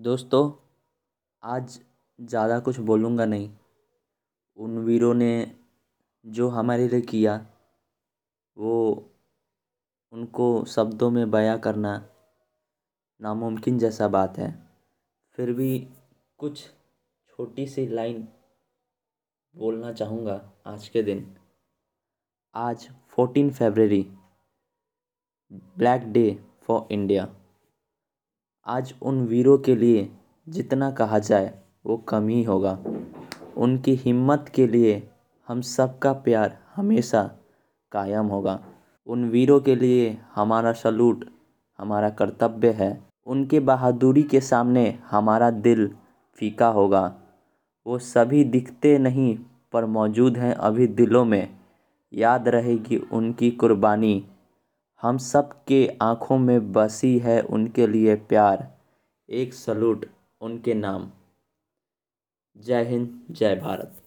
दोस्तों, आज ज़्यादा कुछ बोलूँगा नहीं। उन वीरों ने जो हमारे लिए किया, वो उनको शब्दों में बयां करना नामुमकिन जैसा बात है। फिर भी कुछ छोटी सी लाइन बोलना चाहूँगा आज के दिन। आज fourteen February black day for India आज उन वीरों के लिए जितना कहा जाए, वो कम ही होगा। उनकी हिम्मत के लिए हम सबका प्यार हमेशा कायम होगा। उन वीरों के लिए हमारा सलूट, हमारा कर्तव्य है। उनके बहादुरी के सामने हमारा दिल फीका होगा। वो सभी दिखते नहीं, पर मौजूद हैं अभी दिलों में। याद रहेगी उनकी कुर्बानी। हम सब के आँखों में बसी है उनके लिए प्यार। एक सलूट, उनके नाम। जय हिंद, जय भारत।